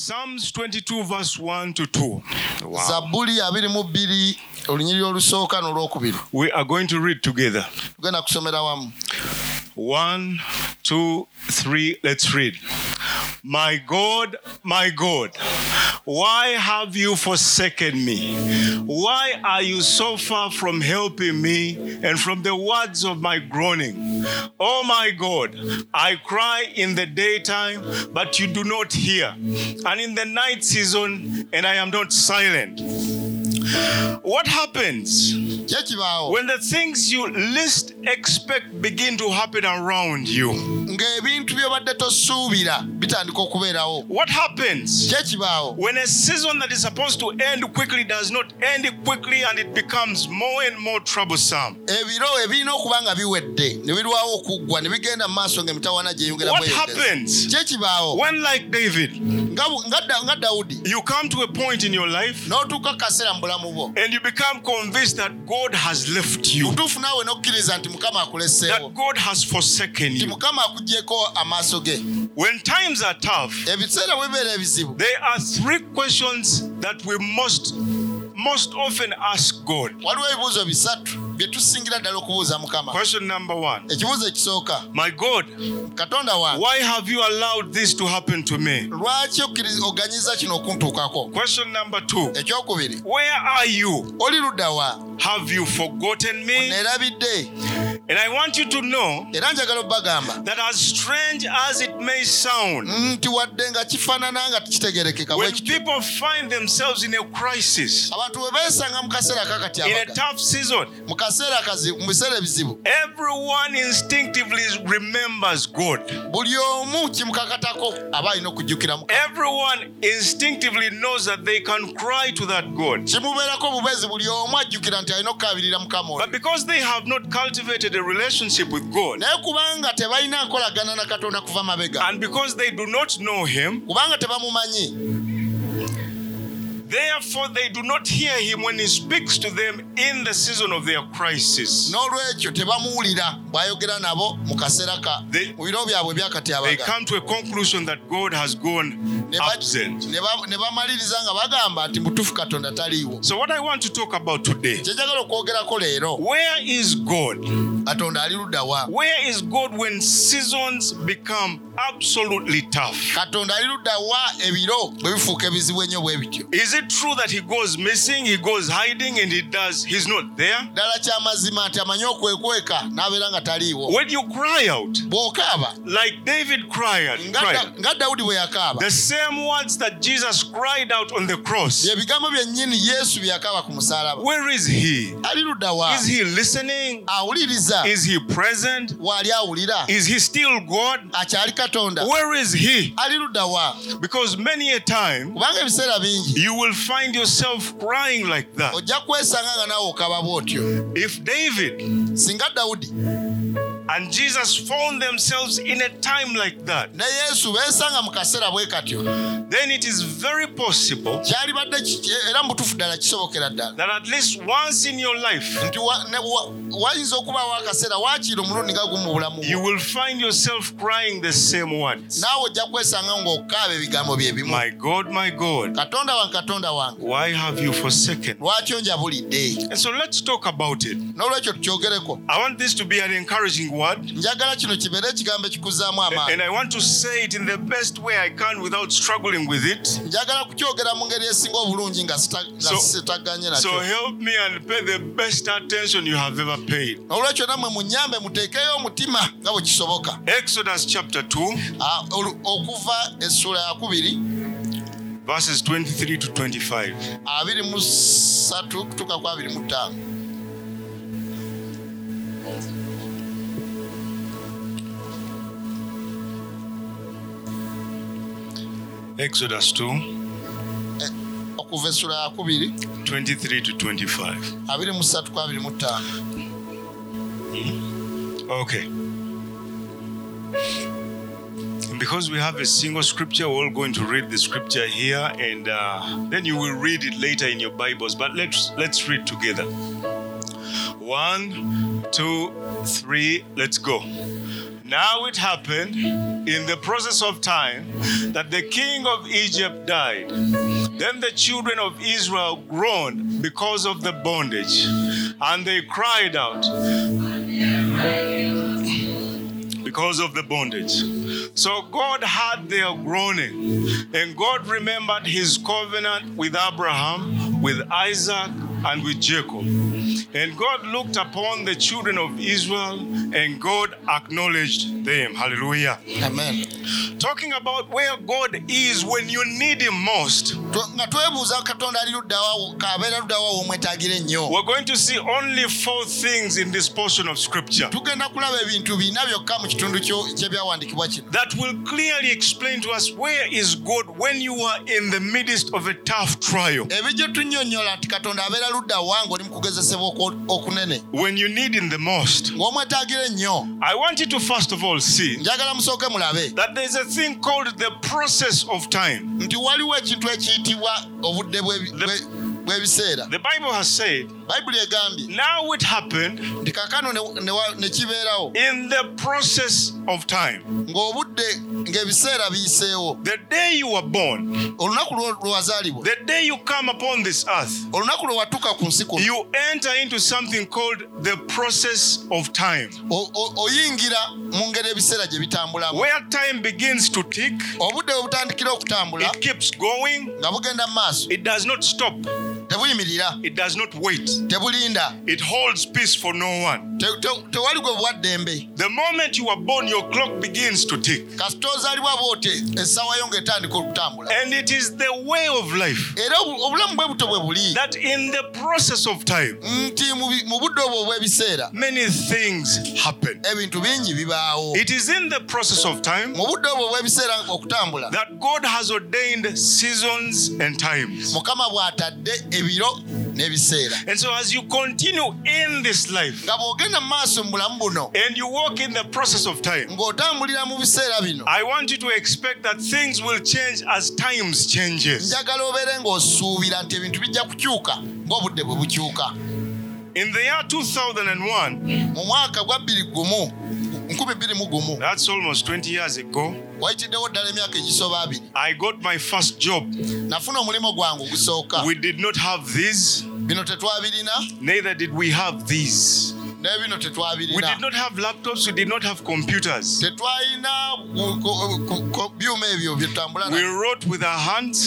Psalms 22, verse 1 to 2. Wow. zabbuli abiri mu bbiri olunyiriri olusooka n'olwokubiri We are going to read together. tugenda kusomera wamu One, two, three. Let's read. My God, my God, why have you forsaken me? Why are you so far from helping me and from the words of my groaning? Oh my God, I cry in the daytime, but you do not hear, and in the night season, and I am not silent. What happens when the things you least expect begin to happen around you? ng'ebintu by'obadde tosuubira bitandika okubeerawo. What happens kye kibaawo? when a season that is supposed to end quickly does not end quickly and it becomes more and more troublesome? ebiro ebirina okuba nga biwedde ne birwawo okuggwa ne bigenda mu maaso ng'emitawaana gyeyongera What happens kye kibaawo? when, like David, nga bu- nga Da- nga dawudi you come to a point in your life n'otuuka kaseera mu bulamu bwo. and you become convinced that God has left you, mutuufu naawe n'okkiriza nti mukama akuleseewo that God has forsaken nti mukama akugyeko amaaso ge. When times are tough, ebiseera bwe bibeera ebizibu there are three questions that we must most often ask God. waliwo ebibuuzo bisatu bye tusingira ddala okubuuza mukama. Question number one. Ekibuuzo ekisooka. My God, katonda wange why have you allowed this to happen to me? lwaki okkiriza- oganyiza kino okuntuukako? Question number two. Ekyokubiri. Where are you? oli Have you forgotten me? And I want you to know era njagala obbagamba that as strange as it may sound, nti wadde nga kifaanana nga tikitegerekeka bwe when people find themselves in a crisis, abantu bwe beesanga mu kaseera in a tough season, mu kaseera mu biseera ebizibu everyone instinctively remembers God. buli omu kimukakatako aba alina okujjukira Mukama. Everyone instinctively knows that they can cry to that God. kimubeerako bubezi buli omu ajjukira nti alina okukaabirira mukama But because they have not cultivated a relationship with God, naye kubanga tebalina nkolagana na katonda kuva mabega. And because they do not know Him, kubanga tebamumanyi therefore they do not hear Him when He speaks to them in the season of their crisis. n'olwekyo tebamuwulira bw'ayogera nabo mu kaseera ka They- mu biro byabwe They byakatyabaga come to a conclusion that God has gone ne ba- absent. ne ba- ne bamaliriza nga bagamba nti mutuufu katonda taliiwo So, what I want to talk about today kyenjagala okwogerako leero where is God? katonda ali Where is God when seasons become absolutely tough? katonda ali ebiro bwe bifuuka ebizibu ennyo bwe bityo Is it true that He goes missing, He goes hiding, and He does, He's not there? ddala kyamazima nti amanyi okwekweka n'abeera nga taliiwo When you cry out, bw'okaaba like David cried, nga Da- cried nga dawudi bwe yakaaba the same words that Jesus cried out on the cross, bye bigambo byennyini yesu bye yakaaba ku musaalaba where is He? ali ludda wa Is He listening? awuliriza Is He present? waali awulira Is He still God? akyali katonda Where is He? ali ludda wa Because many a time kubanga ebiseera bingi you will find yourself crying like that. ojja kwesanga nga naawe okaaba bw'otyo If David singa dawudi and Jesus found themselves in a time like that, ne yesu beesanga mu kaseera bwe katyo. Then it is very possible kyali badde ki- era mu butuufu ddala kisobokera ddala. that at least once in your life nti wa- ne- wa- wayinza okubaawo akaseera waakiri omulundi nga gumu mu bulamu you bwo will find yourself crying the same words. naawe ojja kwesanga ng'okaaba ebigambo bye bimu. My God, my God, katonda wange katonda wange. why have you forsaken? lwaki onjabulidde? And so let's talk about it. n'olwekyo tukyogereko I want this to be an encouraging word, njagala kino kibeere ekigambo ekikuzzaamu and amaanyi I want to say it in the best way I can without struggling with it. njagala kukyogera mu ngeri esinga obulungi nga sita- nga So- sitaganye So nakyo help me and pay the best attention you have ever paid. olwekyo nammwe munyambe muteekeyo omutima nga bwe kisoboka Exodus chapter 2, Ah, olu- okuva essula ya kubiri verses 23 to 25. abiri mu ssatu kutuuka ku abiri mu ttaano Exodus 2, okuva essula ya 23 to 25. abiri mu ssatu ku abiri mu ttaano Okay. Because we have a single scripture, we're all going to read the scripture here, and uh, then you will read it later in your Bibles. But let's let's read together. One, two, three. Let's go. Now it happened in the process of time that the king of Egypt died. Then the children of Israel groaned because of the bondage, and they cried out because of the bondage. So God heard their groaning, and God remembered his covenant with Abraham, with Isaac, and with Jacob. And God looked upon the children of Israel, and God acknowledged them. Hallelujah. amen Talking about where God is when you need him most. Nga twebuuza katonda ali kabeera ennyo We're going to see only four things in this portion of scripture tugenda kulaba ebintu bina byokka mu kitundu ky'ebyawandiikibwa kino that will clearly explain to us where is God when you are in the midst of a tough trial. nti katonda abeera ludda wange oli mu kugezesebwa okunene When you need him the most. ennyo I want you to first of all see njagala musooke mulabe that there's a thing called the process of time. nti waliwo ekintu ekiyitibwa obudde bw'ebiseera The Bible has said, bayibuli egambye now it happened nti kaakano ne- ne wa- ne kibeerawo in the process of time. ng'obudde ng'ebiseera biyiseewo. The day you were born, olunaku lwo- lwe wazaalibwa. the day you come upon this earth, olunaku lwe watuuka ku nsi kuno. you enter into something called the process of time, oyingira mu ngeri ebiseera gye bitambulamu. Where time begins to tick, obudde bwe butandikira okutambula it keeps going, nga bugenda mu maaso. it does not stop, tebuyimirira. It does not wait, tebulinda. It holds peace for no one. Te- te- tewali gwe bwaddembe The moment you are born, your clock begins to tick. kasita ozaalibwa bwote essaawa yo ng'etandika okutambula. And it is the way of life. Era obu- obulamu bwe buto bwe buli. That in the process of time, nti mu budde obwo obw'ebiseera many things happen. ebintu bingi bibaawo. It is in the process of time mu budde obwo obw'ebiseera okutambula. that God has ordained seasons and times. mukama bw'atadde ebiro n'ebiseera And so, as you continue in this life nga bw'ogenda mu maaso mu bulamu buno and you walk in the process of time, ng'otambulira mu biseera bino I want you to expect that things will change as times changes. njagala obeere ng'osuubira nti ebintu bijja kukyuka ng'obudde bwe bukyuka In the year 2001, mu mwaka gwa bbiri gumu nkumi bbiri mu gumu that's almost 20 years ago, wayitiddewo ddala emyaka egisoba abiri I got my first job. nafuna omulimu gwange ogusooka We did not have these, bino tetwabirina neither did we have these. n'ebino tetwabirina tetwalina byuma ebyo byetutambula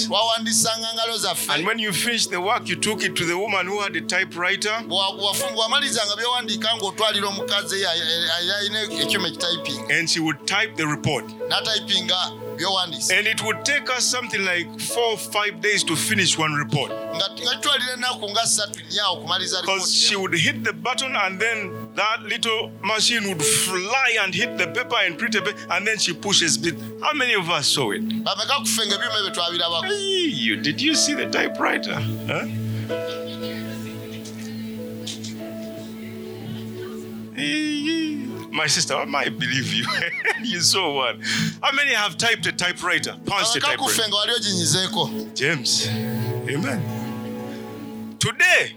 twawandisanga ngalo zaffewamaliriza nga byowandiika ng'otwalira omukazi eyo alina ekyuma ekitayipinga n'atayipinga And it would take us something like four or five days to finish one report. Because she would hit the button and then that little machine would fly and hit the paper and print a paper and then she pushes it. How many of us saw it? Hey, You did you see the typewriter? Huh? Hey, My sister, I might believe you. you saw one. How many have typed a typewriter? Punched a typewriter? nga wali oginyizeeko James. Amen. Today,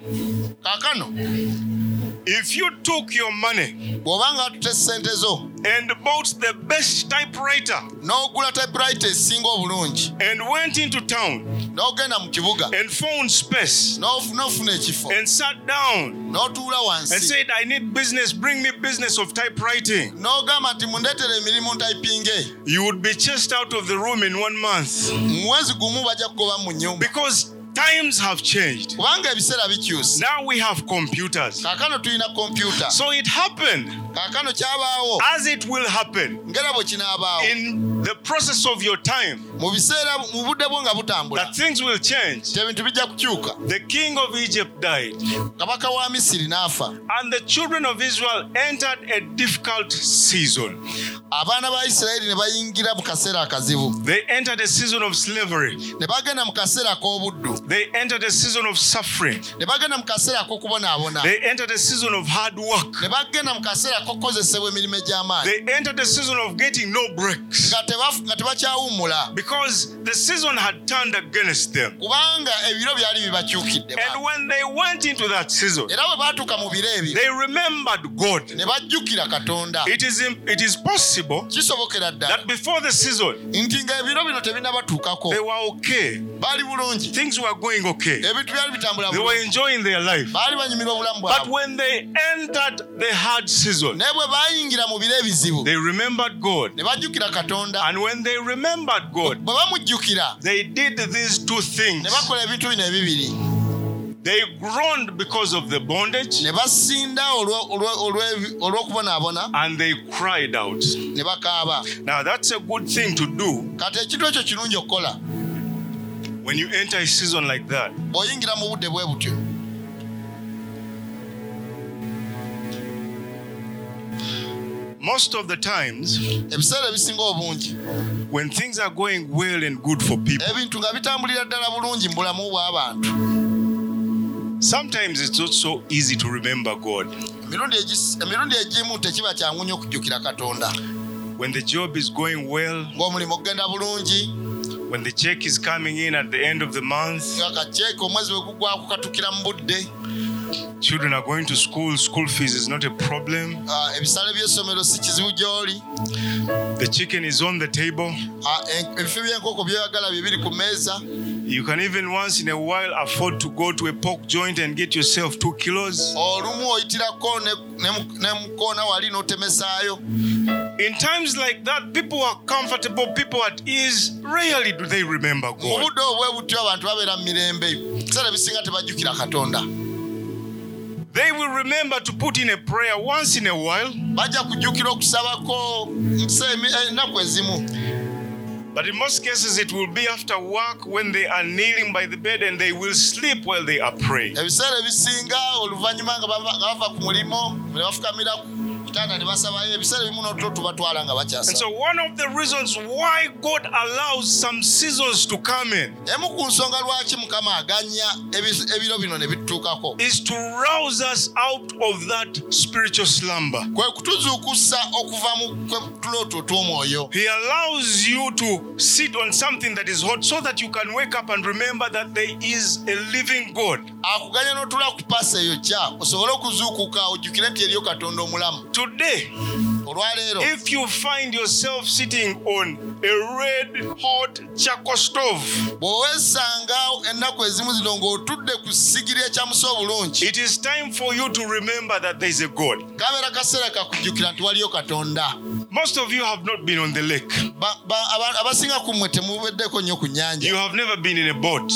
if you took your money bw'oba nga watute sente zo and bought the best typewriter n'ogula typewriter esinga obulungi and went into town n'ogenda mu kibuga and found space n'of- n'ofuna ekifo and sat down n'otuula and said, I need business, bring me business of typewriting, n'ogamba nti mundeetere emirimu ntayipinge you would be chased out of the room in one month. Mu mwezi gumu bajja kugoba mu nnyumba. Because Times have changed. Now we have computers. So it happened. As it will happen. In the process of your time. That things will change. The king of Egypt died. And the children of Israel entered a difficult season. They entered a season of slavery. Ne bagenda mu kaseera ak'obuddu they entered a season of suffering, ne bagenda mu kaseera ak'okubonaabona. They entered a season of hard work, ne bagenda mu kaseera ak'okukozesebwa emirimu egy'amaanyi. They entered a season of getting no breaks. nga tebaf- nga tebakyawummula because the season had turned against them. kubanga ebiro byali bibakyukidde And when they went into that season, era bwe baatuuka mu biro ebyo they remembered God. ne bajjukira katonda. It is, im- it is possible kisobokera ddala. that before the season, nti nga ebiro bino tebinabatuukako. they were okay. baali bulungi. Things were going okay. ebintu byali bitambula They were enjoying their life. baali banyumira obulamu But when they entered the hard season, naye bwe baayingira mu biro ebizibu they remembered God. ne bajjukira katonda And when they remembered God, they did these two things. ne bakola ebintu bino ebibiri They groaned because of the bondage ne basinda olwo- olwo- olw'ebi- olw'okubonaabona and they cried out. Now, that's a good thing to do when you enter a season like that. bw'oyingira mu budde bwe butyo Most of the times, ebiseera ebisinga obungi when things are going well and good for people, ebintu nga bitambulira ddala bulungi mu bulamu bw'abantu sometimes it's not so easy to remember God. emirundi egis- emirundi egimu tekiba kyangu nnyo okujjukira katonda When the job is going well, ng'omulimu ogenda bulungi when the check is coming in at the end of the month, nga kaceeka omwezi bwe gugwako katukira mu budde children are going to school, school fees is not a problem, ah, ebisale by'essomero si kizibu gy'oli. The chicken is on the table. ah, en- ebifi by'enkoko by'oyagala bye biri ku mmeeza You can even once in a while afford to go to a pork joint and get yourself two kilos. In times like that, people are comfortable, people at ease. Rarely do they remember God. budde obwe butyo abantu babeera mu mirembe ebiseera ebisinga tebajjukira katonda They will remember to put in a prayer once in a while, bajja kujjukira okusabako nsa emi- eh, ennaku ezimu but in most cases, it will be after work when they are kneeling by the bed and they will sleep while they are praying. ebiseera ebisinga oluvannyuma nga bava nga bava ku mulimu ne bafukamira ku ne basabayo ebiseera ebimu n'otulo tubatwala nga And bakyasa so, one of the reasons why God allows some seasons to come in emu ku nsonga lwaki mukama aganya ebiro bino ne bitutuukako is to rouse us out of that spiritual slumber. kwe kutuzuukusa okuva mu tulooto otw'omwoyo He allows you to sit on something that is hot so that you can wake up and remember that there is a living God. akuganya n'otula ku pasa eyo kya osobole okuzuukuka ojjukire nti eriyo katonda omulamu Today, if you find yourself sitting on a red hot charcoal stove, it is time for you to remember that there is a God. Most of you have not been on the lake. You have never been in a boat.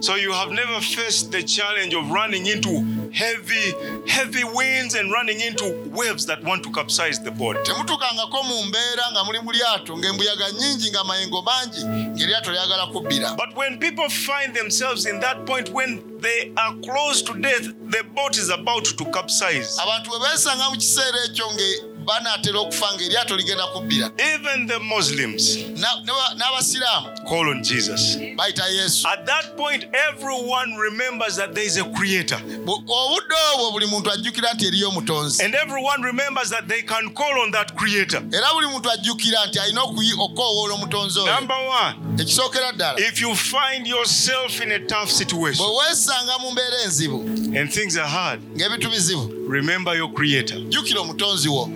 So you have never faced the challenge of running into heavy, heavy winds and running into waves that want to capsize the boat. temutuukangako mu mbeera nga muli mu lyato ng'embuyaga nnyingi ng'amayengo mangi ng'eryato lyagala kubbira But when people find themselves in that point when they are close to death, the boat is about to capsize. abantu bwe beesanga mu kiseera ekyo nge banaatera okufa ng'eryato ligenda kubbira Even the Muslims Na- n'aba- n'abasiraamu call on Jesus. bayita yesu At that point, everyone remembers that there is a creator. Bu- obudde obwo buli muntu ajjukira nti eriyo omutonzi And everyone remembers that they can call on that creator. era buli muntu ajjukira nti alina okukoowoola omutonzi oyo Number one, ekisookera ddala if you find yourself in a tough situation bwe weesanga mu mbeera enzibu and things are hard, ng'ebintu bizibu remember your creator. jjukira omutonzi wo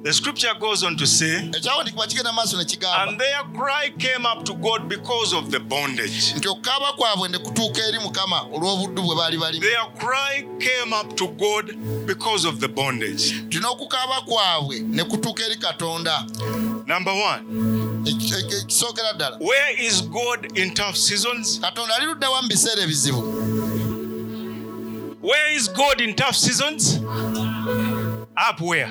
The scripture goes on to say, and their cry came up to God because of the bondage. Their cry came up to God because of the bondage. Number one, Eki- eki- ekisookera ddala where is God in tough seasons? katonda ali luddawa mu biseera ebizibu Where is God in tough seasons? Up where?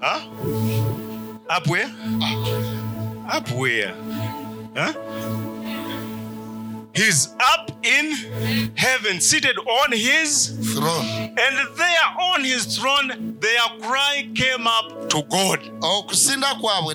Huh? Up where? Up where? Huh? He's up in heaven, seated on his throne and there on his throne, their cry came up to God. okusinda kwabwe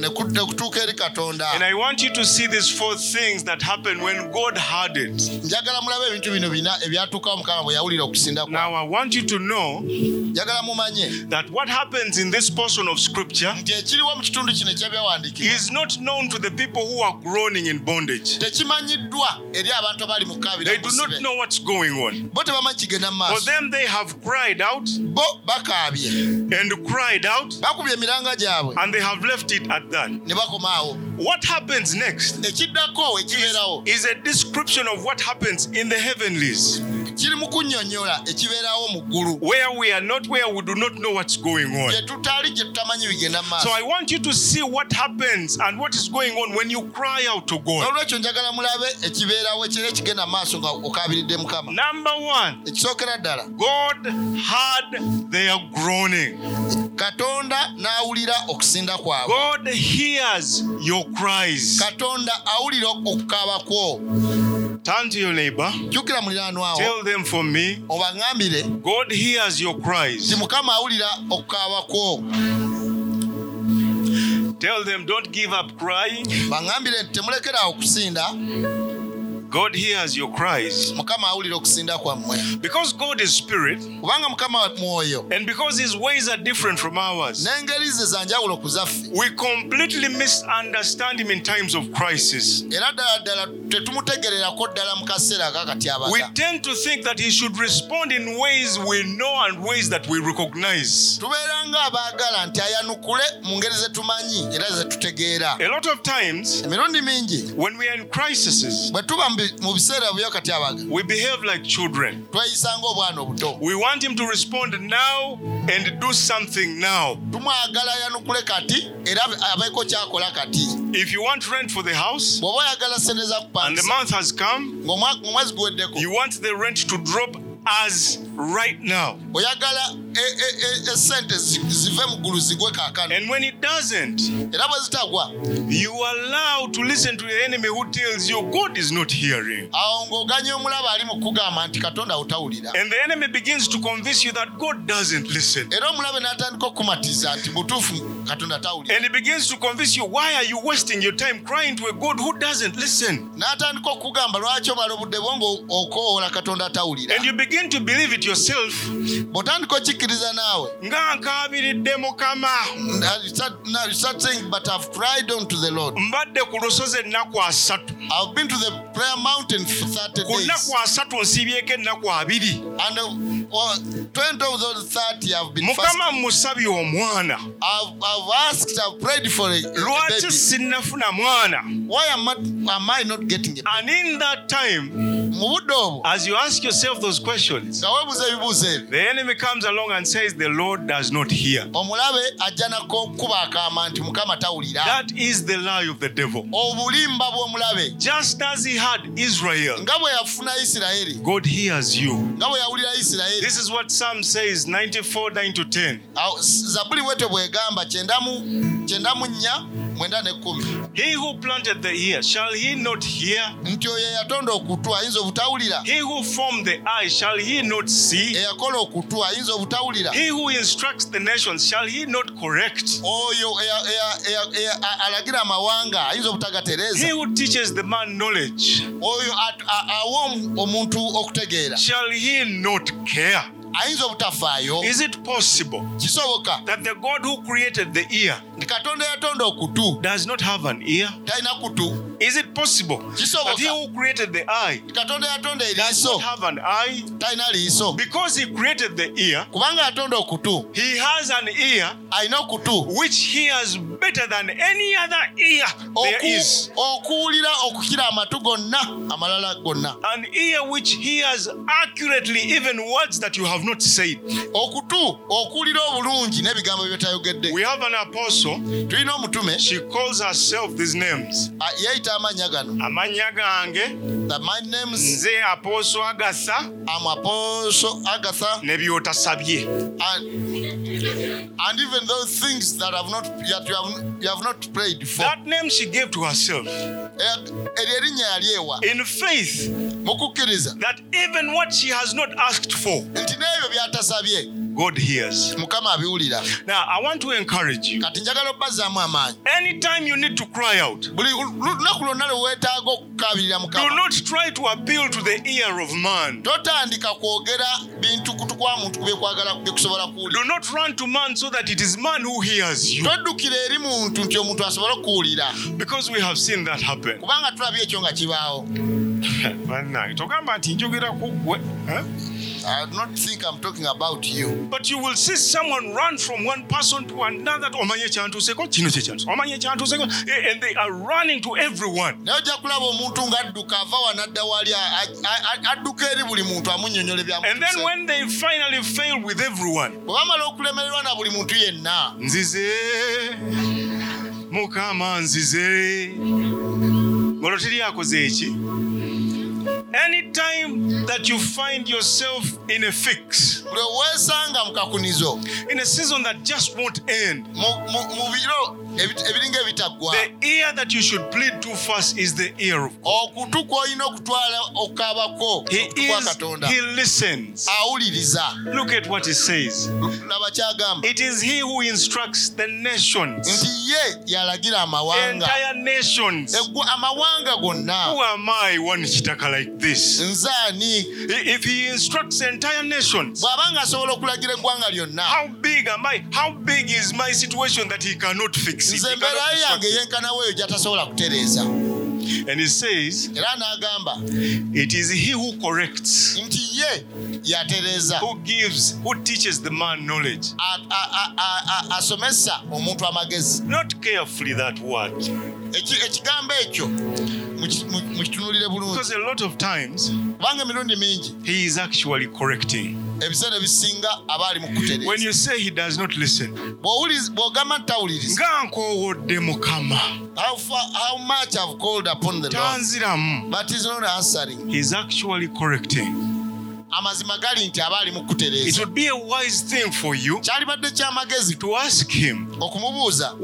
eri katonda And I want you to see these four things that happened when God heard it. njagala mulabe ebintu bino bina ebyatuukawo mukama bwe yawulira okusinda Now, I want you to know njagala mumanye that what happens in this portion of scripture nti ekiriwo mu kitundu kino ekyebyawandiikibwa is not known to the people who are groaning in bondage. tekimanyiddwa eri abantu abali mu They do not know what's going on. bo tebamanyi kigenda mu For maaso them, they have cried out bo bakaabye. and cried out, bakubye emiranga gyabwe. and they have left it at that. ne bakoma awo. What happens next ekiddako ekibeerawo is a description of what happens in the heavenlies, kiri mu kunnyonnyola ekibeerawo mu ggulu where we are not, where we do not know what's going on. gye tutaali gye tutamanyi bigenda mu So maaso I want you to see what happens and what is going on when you cry out to God. olwekyo njagala mulabe ekibeerawo ekiro ekigenda maaso nga okabiridde mukama Number one, ekisookera ddala God heard their groaning. katonda n'awulira okusinda kwabwe God hears your cries. katonda awulira okukaaba kwo Turn to your neighbor, jjukira muliraanwawo tell them for me, obaŋŋambire God hears your cries. mukama awulira okukaaba kwo. Tell them don't give up crying. baŋŋambire nti temulekeraawo okusinda God hears your cries. mukama awulira okusinda kwammwe Because God is spirit kubanga mukama mwoyo and because his ways are different from ours, n'engeri ze za ku zaffe we completely misunderstand him in times of crisis. era ddala ddala tetumutegererako ddala mu kaseera kakati We tend to think that he should respond in ways we know and ways that we recognize. tubeera ng'abaagala nti ayanukule mu ngeri ze tumanyi era ze tutegeera A lot of times, emirundi mingi when we are in crises, bwe tuba mu bi- mu biseera byo kati abaga we behave like children. tweyisa ng'obwana obuto We want him to respond now and do something now. tumwagala ayanukule kati era abeeko kyakola kati If you want rent for the house bw'oba oyagala sente za and the kupangisa month has come, ng'omwa- omwezi guweddeko you want the rent to drop as right now. oyagala esente zi- zive mu ggulu zigwe kaakano And when it doesn't, era bwe zitagwa you allow to listen to the enemy who tells you God is not hearing. awo ng'oganya omulaba ali mu kugamba nti katonda awutawulira And the enemy begins to convince you that God doesn't listen. era omulabe n'atandika okumatiza nti butuufu katonda tawulira And he begins to convince you, why are you wasting your time crying to a God who doesn't listen? n'atandika okugamba lwaki omala obudde bwo ng'okoowola katonda atawulira And you begin to believe it yourself. bw'otandika okikkiriza naawe nga nkabiridde mukama Now you start, now you start saying, but I've cried unto the Lord. mbadde ku lusozi ennaku asatu. I've been to the prayer mountain for 30 ku days. nnaku asatu nsibyeko ennaku abiri. And uh, well, 20 of those 30 have been fasting. mukama musabye omwana. I've, I've asked, I've prayed for a, a lwaki baby. sinnafuna mwana? Why am I, am I not getting it? and in that time Mu budde obwo. as you ask yourself those questions nga ebibuuzo ebyo. the enemy comes along and says the lord does not hear. Omulabe ajja nako akaama nti mukama tawulira. That is the lie of the devil. Obulimba bw'omulabe. Just as he had israel. Yafuna isirayiri god hears you. Nga bwe yawulira isirayiri this is what psalm says 94 9 to 10 Awo, zabuli bwete bwegamba kyenda mu kyenda mu nnya mwenda n'ekkumi he who planted the ear shall he not hear? Nti oyo eyatonda okutu ayinza obutawulira? He who formed the eye shall he not see? Eyakola okutu ayinza obutawulira? He who instructs the nations shall he not correct? Oyo alagira amawanga ayinza he who teaches the man knowledge oyo at- a- awa omu- omuntu okutegeera? shall he not care? Ayinza obutafaayo is it possible kisoboka. that the god who created the ear katonda yatonda okutu does not have an ear. Talina kutu. Is it possible? That he who created the eye? Katonda yatonda does not have an eye? Talina liiso because he created the ear kubanga yatonda okutu he has an ear alina okutu which hears better than any other ear there is. okuwulira okukira amatu gonna amalala gonna. An ear which hears accurately even words that you have not said. Okutu okuwulira obulungi n'ebigambo byotayogedde. We have an apostle tulina omutume she calls herself these names. A- yeeyita amannya gano amannya gange. Nze apooso agasa. Am Apostle Agatha ne by'otasabye and even those things that have not that you have, you have not prayed for. that name she gave to herself. Eh, in faith. That even what she has not asked for god hears. Mukama abiwulira. Now i want to encourage you. Kati njagala obbazaamu amaanyi. Anytime you need to cry out buli lunaku lwonna lwe weetaaga okukabirira do mukama not try to appeal to the ear of man. Totandika kwogera bintu kutu kwa muntu kubyekwagala byekusobola kuwulira. Do not run to man so that it is man who hears you. Toddukira eri muntu nti omuntu asobole okuwulira. Because we have seen that happen. Kubanga tulabye ekyo nga kibaawo. Bannange togamba nti njogera ku ggwe eh? I do not think I'm talking about you. but you will see someone run from one person to another omanye ekyantuuseko kino kyekyantuuse omanye ekyantuuseko Eh, and they are running to everyone. Naye ojja kulaba omuntu ng'adduka ava wanadda wali adduka eri buli muntu amunnyonnyola and then when they finally fail with everyone bwe bamala okulemererwa na buli muntu yenna. Nzize mukama nzize. Olwo teri akoze eki anytime that you find yourself in a fix buli weesanga mu kakunizo in a season that just won't end mu- biro the ear that you should plead to first is the ear. Of okutwala he is he listens. Look at what he says. It is he who instructs the nations. Nti ye yalagira amawanga. Entire nations. Eggwa- amawanga gonna. Who am i one kitaka like this? If he instructs the entire nations. Bw'aba nga asobola okulagira eggwanga lyonna. How big am i? How big is my situation that he cannot fix nze embeera instruct yange it. eyo gyatasobola kutereeza and he says it is he who corrects nti ye yatereeza who gives who teaches the man knowledge. Not carefully that word mukitunuulire bulungikubanga emirundi mingi. ebiseera ebisinga aba ali mu kutereezabw'ogamba ntawuliriza. nga nkoowodde mukama. How, far, how much I've called upon the Lord. But he's not answering. He's actually correcting. Amazima gali nti aba ali mu kutereeza kyalibadde kyamagezi okumubuuza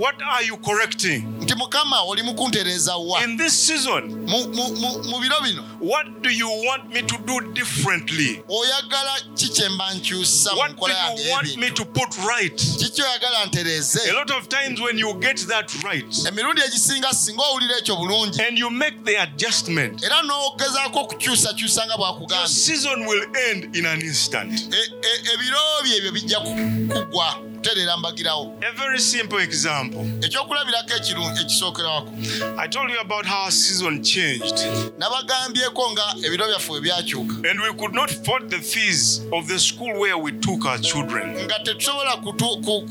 nti mukama oli mu kuntereeza wa? Mu, biro bino. what do you want me to do differently? Oyagala ki kye mba nkyusa mu nkola yange oyagala ntereeze? A lot of times when you get that right emirundi egisinga singa owulira ekyo bulungi. and you make the adjustment era n'ogezaako okukyusakyusa nga bwakugambye. season will end in an instant. E- e- ebiro bye ebyo bijja ku- kugwa kutereera mbagirawo. A very simple example. Ekyokulabirako ekirungi ekisookerwako i told you about how our season changed. Nabagambyeko nga ebiro byaffe bwe byakyuka. And we could not afford the fees of the school where we took our children. Nga tetusobola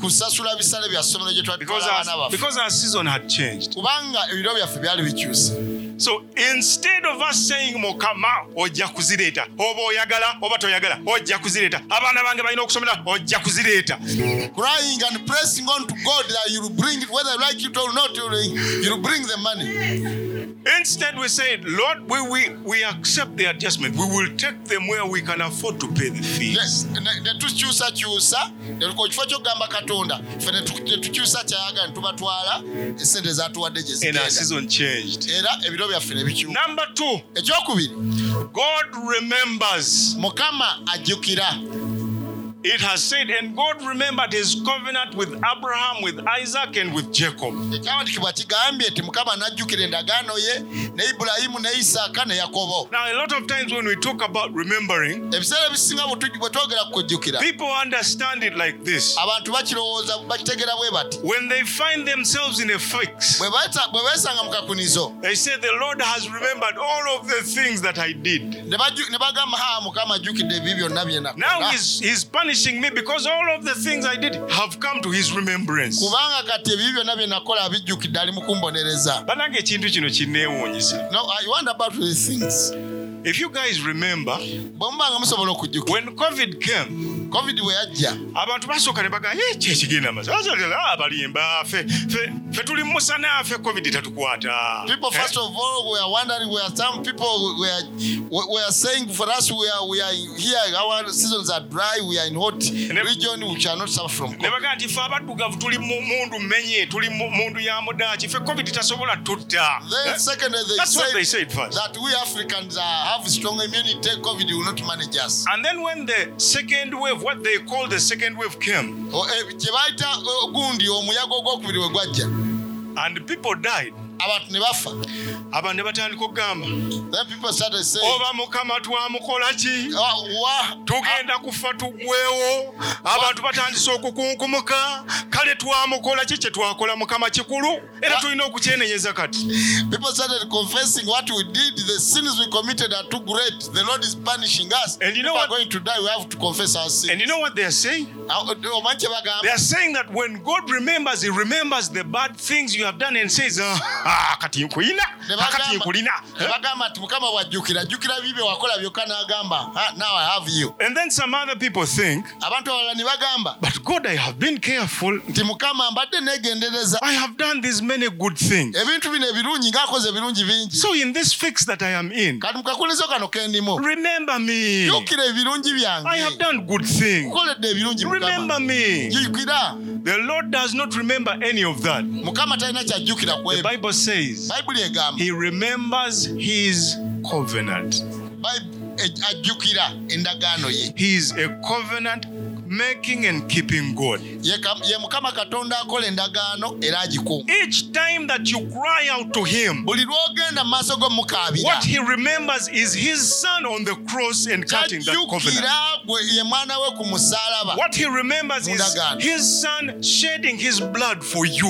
kusasula bisale bya ssomero gye because twatwala abaana our, baffe. because our season had changed. Kubanga ebiro byaffe byali bikyuse so instead of us saying mukama ojja kuzireeta oba oyagala oba toyagala ojja kuzireeta abaana bange balina okusomera ojja kuzireeta crying and pressing on to God that you'll bring it, whether you like it or not, you'll bring the money. Instead we said lord we, we, we accept the adjustment. We will take them where we can afford to pay the fees. Yes, ne ne tukyusakyusa ne ku kifo ky'okugamba katonda ffe ne tu- ne tukyusa kyayagala ne tubatwala esente zatuwadde gye and zigenda. our season changed. Era ebiro byaffe ne bikyuka. Number two ekyokubiri god remembers. Mukama ajjukira It has said, and God remembered his covenant with Abraham, with Isaac, and with Jacob. Now, a lot of times when we talk about remembering, people understand it like this. When they find themselves in a fix, they say, The Lord has remembered all of the things that I did. Now, his, his punishment punishing me because all of the things i did have come to his remembrance. Kubanga kati ebibi byonna bye nakola abijjukidde ali mu kumbonereza. Banange ekintu kino kinneewuunyisa. No i wonder about these things. If you guys remember bwe muba nga musobola okujjukira. when covid came covid bwe yajja abantu basooka ne bagamba "Eh, kyekigenda masabalimba fe fe- fe tuli musana ffe covid tatukwata people Eh? first of all we are wondering where some people were were saying for us we are we are here our seasons are dry we are in hot region we shall not suffer from ne covid bagamba nti fe abaddugavu tuli mundu menye tuli mundu ya mudaaki ffe covid tasobola tutta then Eh? secondly they That's what they said said first. that we Africans uh, have strong immunity covid will not manage us And then when the second wave, what they call the second wave came, eh, eh, gundi omuyaga ogwokubiri we gwajja. And people died, abantu ne bafa. Abantu ne batandika okugamba oba mukama twamukola ki? "Oh, wa- tugenda kufa tugwewo. Abantu batandise okukunkumuka. Kale twamukola ki kye twakola mukama kikulu? Era tulina okukyenenyeza kati. And you know what- going to die, we have to confess our and sins. you know what they are saying? Ah, kye bagamba? they are saying that when god remembers he remembers the bad things you have done and says ah, kati nkulina Ah, kati nkulina ne bagamba nti mukama bwajjukira jjukira bibye wakola byokka n'agamba "Ah, now i have you and then some other people think abantu abalala ne bagamba but god i have been careful nti mukama mbadde neegendereza I have done these many good things. ebintu bino ebirungi ng'akoze ebirungi bingi So in this fix that I am in, kati mukakulizo kano kendimu remember me. jjukira ebirungi I have done good things. nkoledde ebirungi Remember me. jjukira The Lord does not remember any of that. mukama talina kyajjukira Bible says he remembers his covenant. Bayi- ajjukira endagaano ye He is a covenant making and keeping good ye mukama katonda akola endagaano era agikuuma Each time that you cry out to him, buli lwogenda mu maaso g'omukaabira what he remembers is his son on the cross and cutting that covenant. ye mwana we ku musalaba What he remembers is his son shedding his blood for you.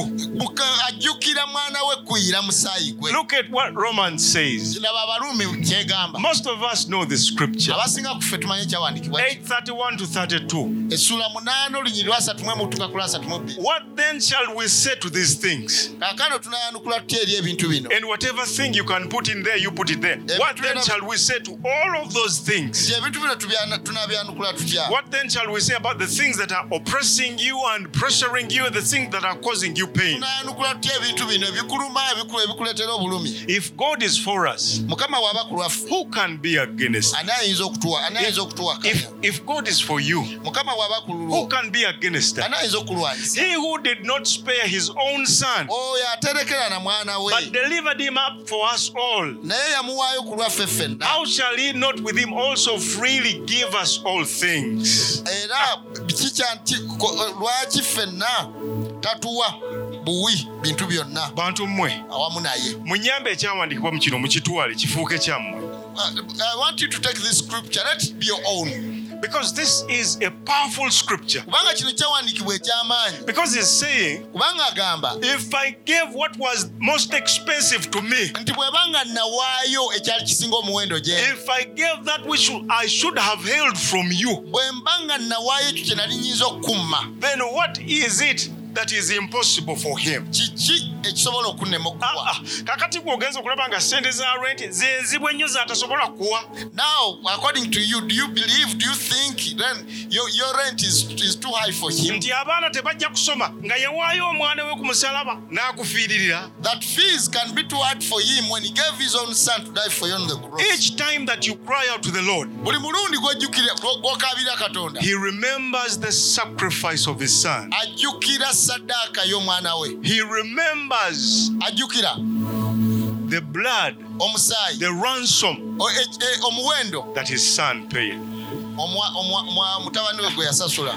Ajjukira mwana we kuyira musaayi gwe Look at what Romans says. laba abaruumi kyegamba Most of us know this scripture. abasinga ku ffe tumanye ekyawandiikibwa 831 to 32. Mm. essula munaana olunyiri lwasatu mu emu tuka ku lwasatu What then shall we say to these things? kaakano tunayanukula tutya eri ebintu bino And whatever thing you can put in there, you put it there. What then shall we say to all of those things? nti ebintu bino tubyana- tunabyanukula tutya What then shall we say about the things that are oppressing you and pressuring you, the things that are causing you pain? tunayanukula tutya ebintu bino ebikuluma ebikuleetera obulumi If God is for us, mukama ku lwaffe who can be against? ani ayinza okutuwa ani ayinza If, okutuwakanya if God is for you, mukama bw'aba ku who lulwo can be against us? ani ayinza okulwanyisa. He who did not spare his own son, oyo aterekera na mwana we. but delivered him up for us all. naye yamuwaayo ku lwaffe ffenna How shall he not with him also freely give us all things? era nti ko- lwaki ffenna tatuwa buwi bintu byonna? Bantu mmwe. Awamu naye. Munyambe ekyawandiikibwa mu kino mukitwale kifuuke kyammwe. Uh, I want you to take this scripture. Let it be your own because this is a powerful scripture. Kubanga kino kyawandiikibwa eky'amaanyi. Because he's saying kubanga agamba if i gave what was most expensive to me nti bwebanga nawaayo ekyali kisinga omuwendo gye if i gave that which i should have held from you bwe mbanga nawaayo ekyo kye nali nyinza okukumma then what is it that is impossible for him. Kiki ekisobola okunema okuwa. Ah, kakati gwe ogenza okulaba nga sente za rent zenzibwa ennyo zatasobola kuwa. Now according to you do you believe do you think then your, your rent is, is too high for him? Nti abaana tebajja kusoma nga yewaayo omwana we ku musalaba n'akufiiririra that fees can be too hard for him when he gave his own son to die for you on the cross. Each time that you cry out to the lord buli mulundi gwojjukira gwokabira katonda he remembers the sacrifice of his son. ajjukira saddaaka y'omwana we. He remembers ajjukira the blood omusaayi. the ransom e- e- omuwendo. that his son paid. Mutabani we gwe yasasula.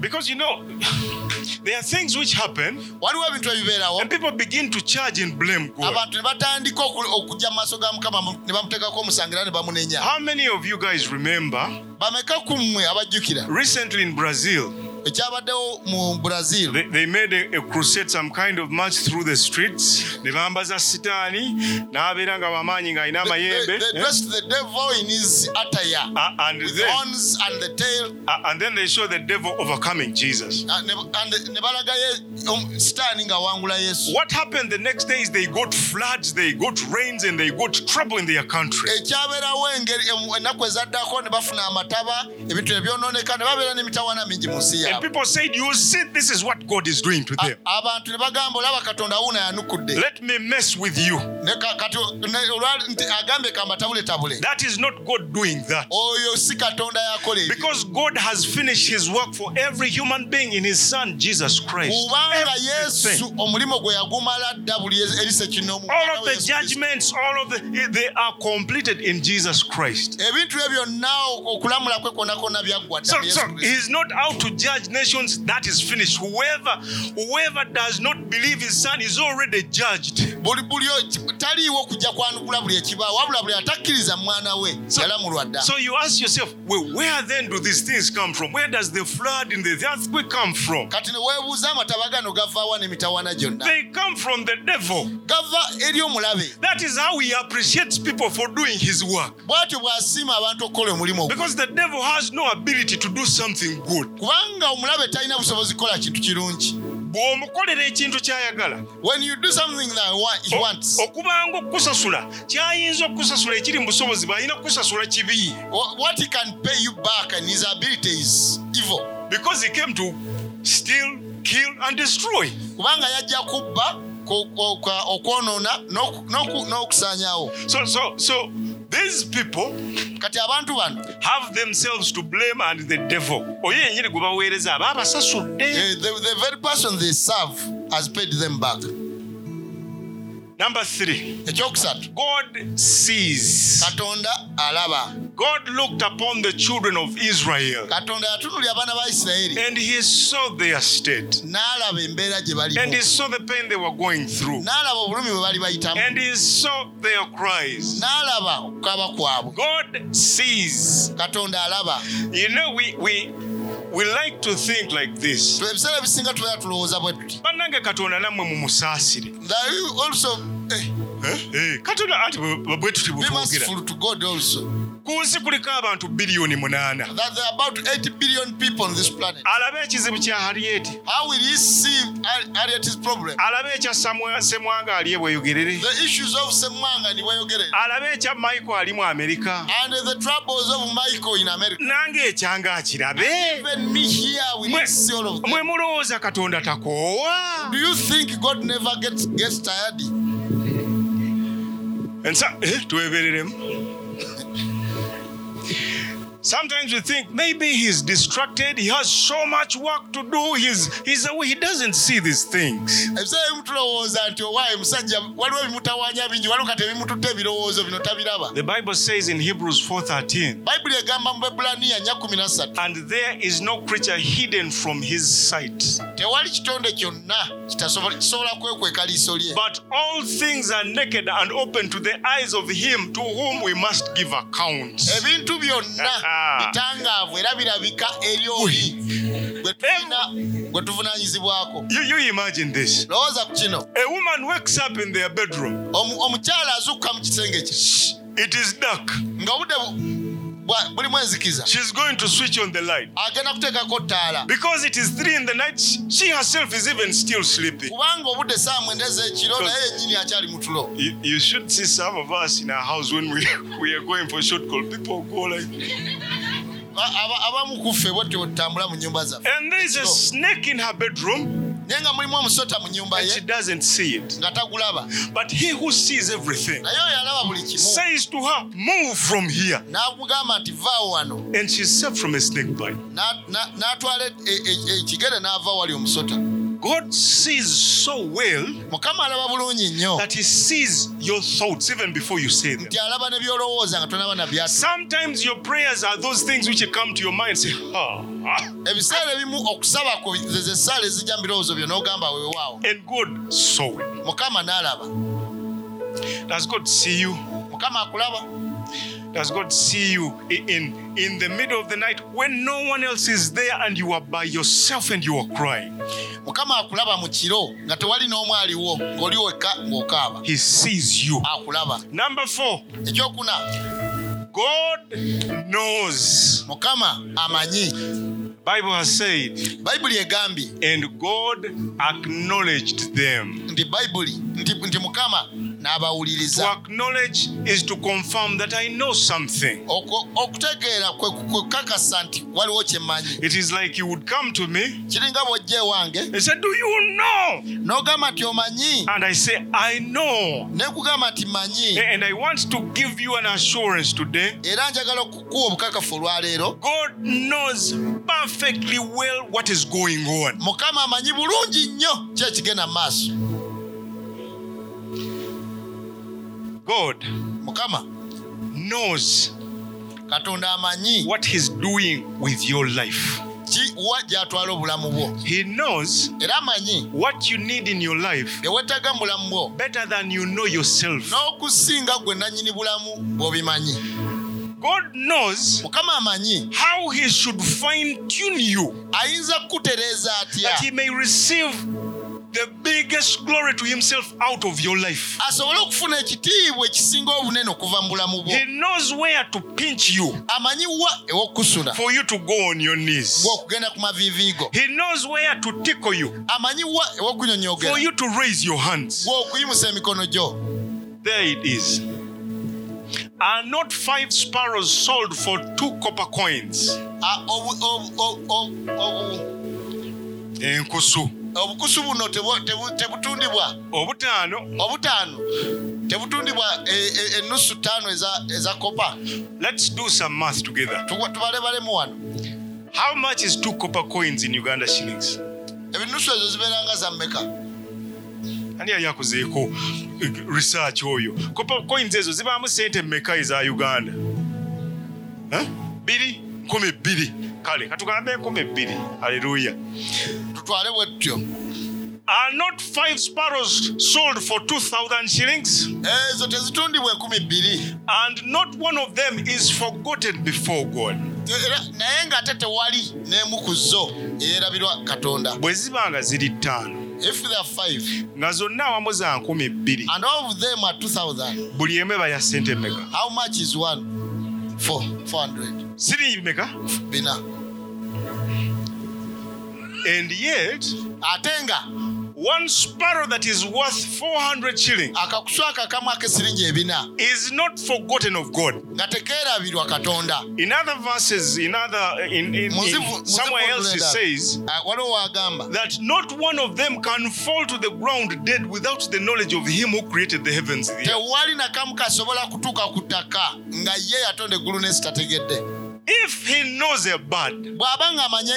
Because you know there are things which happen waliwo ebintu ebibeerawo. and people begin to charge and blame god. Abantu ne batandika oku- okujja mu maaso ga mukama ne bamuteekako omusango era ne bamunenya. How many of you guys remember bameka ku mmwe abajjukira recently in brazil ekyabaddewo mu brazil They, they made a, a crusade, some kind of march through the streets. Ne bambaza sitaani n'abeera nga wamaanyi ng'alina they, amayembe. they eh? dressed the devil in his attire Uh, and, with then, horns and the tail uh, and then they show the devil overcoming Jesus. uh, ne and ne um, sitaani ng'awangula yesu What happened the next day is they got floods, they got rains, and they got trouble in their country. ekyabeerawo engeri em- ennaku ezaddako ne bafuna amataba ebintu ebyonooneka ne babeera n'emitawaana mingi mu nsi And people said, You see, this is what God is doing to them. A- abantu ne bagamba olaba katonda wuuno yanukudde Let me mess with you. Ne ka- kati ne- olwa- nti agambye kambatabule That is not God doing that. oyo si katonda Because God has finished his work for every human being in his son, Jesus Christ. Everything. omulimu gwe yagumala dda buli erisa kinoomu All of the judgments, all of the, they are completed in Jesus Christ. ebintu bye byonna okulamula kwe kwonna kwonna byaggwa dda So, so he's not out to judge nations. That is finished. Whoever, whoever does not believe his son is already judged. buli buli taliiwo kujja kwanukula buli ekibaawo wabula buli atakkiriza mwana we yalamulwa dda So you ask yourself, well, where then do these things come from? Where does the flood and the earthquake come from? kati ne weebuuza amataba gano gavaawa n'emitawaana gyonna They come from the devil. gava eri omulabe That is how he appreciates people for doing his work. bw'atyo bw'asiima abantu okukola omulimu Because the devil has no ability to do something good. kubanga omulabe talina busobozi kukola kintu kirungi bw'omukolera ekintu ky'ayagala okubanga okukusasula kyayinza okukusasula ekiri mu busobozi bw'alina kukusasula kibi because he came to steal kill and destroy kubanga yajja kubba okwonoona n'okusaanyawo so, so, so, these people kati abantu bano. have themselves to blame and the devil. Oyo yenyini gwe baweereza aba abasasudde eh, the, the very person they serve has paid them back number three. Ekyokusatu. God sees. Katonda alaba. God looked upon the children of israel katonda yatunulya abaana ba isirayiri. and he saw their state. N'alaba embeera gye and he saw the pain they were going through. N'alaba obulumi bwe bali bayitamu. And he saw their cries. N'alaba okukaaba kwabwe. God sees. Katonda alaba. You know, we we we like to think like this. Ebiseera ebisinga tubeera tulowooza bwe tuti. Bannange katonda nammwe mumusaasire also eh, Eh, katonda ati bwe bwe tuti be bwetwogera merciful to god also ku nsi kuliko abantu biliyoni munaana. Alabe ekizibu kya harriet. Alabe ekya semwanga ali ebweyogerere alabe ekya michael alimu amerika nange ekyanga akirabe mwe mulowooza katonda takoowa? Do you think God never gets, gets tired? And so, eh, twebereremu Sometimes we think maybe he's distracted. He has so much work to do. He's he's away. He doesn't see these things. The Bible says in Hebrews 4:13, bayibuli egamba mu bebulaniya nya 13 and there is no creature hidden from his sight, but all things are naked and open to the eyes of him to whom we must give account. bitangaavu era birabika eri oli gwe tuvunanyizibwako lowooza ku kino. Omukyala azukka mu kisenge kye. Nga budde bu- bwa- bulimu enzikiza She's going to switch on the light. agenda kuteekako ttaala Because it is three in the night, she herself is even still sleeping. kubanga obudde saa mwenda ez'ekiro naye yennyini akyali mu tulo You, should see some of us in our house when we, we are going for short call. People go like, Ba- aba- abamu ku ffe bwetyo bwe tutambula mu nnyumba zaffe and there is a snake in her bedroom, naye nga mulimu omusota mu nnyumba and she ye doesn't see it. nga tagulaba But he who sees everything naye oyo alaba buli kimu says to her, Move from here. n'amugamba nti vaawo wano And she's saved from a snake bite. Na- na- n'atwala e- e- ekigere n'ava wali omusota God sees so well mukama alaba bulungi nnyo that he sees your thoughts even before you say them. nti alaba ne byolowooza nga tonaba na byatu Sometimes your prayers are those things which come to your mind. Say, ah. ebiseera ebimu okusaba kwo ze essaala ezijja mu birowoozo byo n'ogamba weewaawo And God saw it. mukama n'alaba Does God see you? mukama akulaba Does God see you in, in the middle of the night when no one else is there and you are by yourself and you are crying? mukama akulaba mu kiro nga tewali n'omu aliwo ng'oli wekka ng'okaaba He sees you. akulaba Number four, ekyokuna God knows. mukama amanyi Bible has said, bayibuli egambye and God acknowledged them. nti bayibuli nti, nti mukama n'abawuliriza. Okutegeera kwe kukakasa nti waliwo kye mmanyi. Kiringa bw'ojja ewange n'ogamba nti omanyi. Ne kugamba nti mmanyi. And I want to give you an assurance today. era njagala okukuwa obukakafu olwaleero God knows perfectly well what is going on. mukama amanyi bulungi nnyo kyekigenda mu maaso. God mukama knows katonda amanyi what He's doing with your life. ki wa gy'atwala obulamu bwo He knows era amanyi what you need in your life bye mu bulamu bwo better than you know yourself. n'okusinga gwe nannyini bulamu bw'obimanyi God knows mukama amanyi how He should fine tune you ayinza kukutereeza atya that He may receive the biggest glory to Himself out of your life. asobole okufuna ekitiibwa ekisinga obunene okuva mu bulamu bwo He knows where to pinch you amanyi wa ew'okukusula for you to go on your knees. gw'okugenda ku He knows where to tickle you amanyi wa for you to raise your hands. gw'okuyimusa emikono gyo There it is. Are not five sparrows sold for two copper coins? A- obu- obu- obu- obu- obu- Enkusu. Obukusu buno tebu- tebu- tebutundibwa Obutaano. obutaano tebutundibwa e- e- ennusu ttaano eza- kopa Let's do some math together. Tubalebalemu wano How much is two copper coins in Uganda shillings? ebinusu ezo zibeeranga za mmeka Ani yali akozeeko eh, research oyo? Copper coins ezo zibaamu sente mmeka eza Uganda? Bbiri? Nkumi bbiri. Kale, katugambe enkumi bbiri. Haleluya. tutwale bwe tutyo Are not five sparrows sold for 2,000 shillings? ezo tezitundibwa enkumi bbiri And not one of them is forgotten before God. Naye ng'ate tewali n'emu ku zo eyeerabirwa katonda Bwe ziba nga ziri ttaano if there are five nga zonna awamu za nkumi bbiri and all of them are 2000 buli emu eba ya ssente meka 400 siri meka? Bina. And yet ate nga one sparrow that is worth 400 shillings akakusu akakamu ak'esiringi ebina. is not forgotten of God. nga tekeerabirwa katonda. In other verses, in other in, in, in somewhere muzivu else it says Ah, waliwo wagamba. that not one of them can fall to the ground dead without the knowledge of him who created the heavens. tewali nakamu kasobola kutuuka ku ttaka nga ye yatonda eggulu n'ensi tategedde If he knows a bird, bw'aba ng'amanye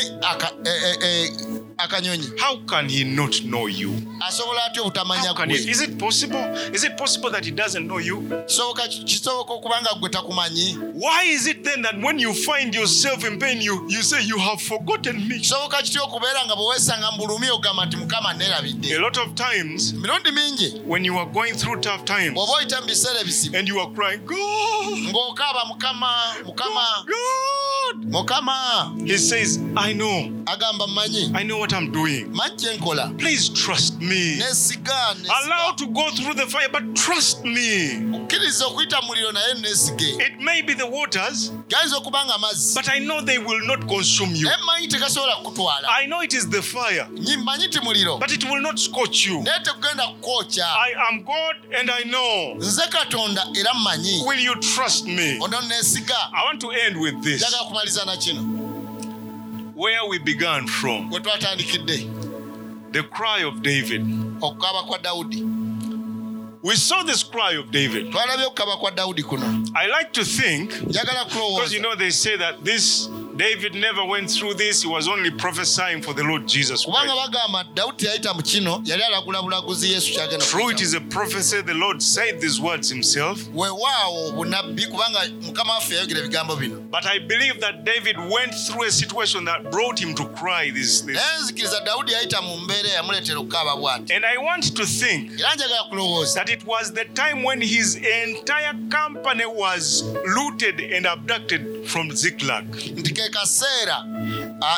aka- akanyonyi how can he not know you? asobola atya obutamanya How can he? Is it possible? Is it possible that he doesn't know you? kisoboka kisoboka okuba nga gwe takumanyi Why is it then that when you find yourself in pain, you, you say, You have forgotten me? kisoboka kitya okubeera nga bwe weesanga mu bulumi ogamba nti mukama A lot of times, mirundi mingi when you are going through tough times bw'oba oyita mu biseera ebisibu and you are crying, God, ng'okaaba mukama mukama mukama He says, I know, agamba mmanyi I know what I'm doing. Please trust me. Allow to go through the fire, but trust me. okkiriza okuyita mu muliro naye neesige It may be the waters, gayinza okuba nga mazzi but I know they will not consume you. naye mmanyi tegasobola kukutwala I know it is the fire, Nyi- mmanyi ti but it will not scorch you. naye tegugenda kukwokya I am God and I know. Will you trust me? I want to end with this where we began from. Twatandikidde. The cry of David. okukaaba kwa dawudi. We saw this cry of David. twalabye okukaaba kwa dawudi kuno. I like to think, because you know, they say that this David never went through this. He was only prophesying for the Lord Jesus kubanga Christ. bagamba dawudi teyayita mu kino yali alagula bulaguzi yesu kyagenda True, it is a prophecy. The Lord said these words himself. weewaawo bunabbi kubanga mukama waffe yayogera ebigambo bino But I believe that David went through a situation that brought him to cry this. this. naye dawudi yayita mu mbeera eyamuleetera okukaaba bw'ati And I want to think era njagala kulowooza that it was the time when his entire company was looted and abducted from Ziklag. nti kaseera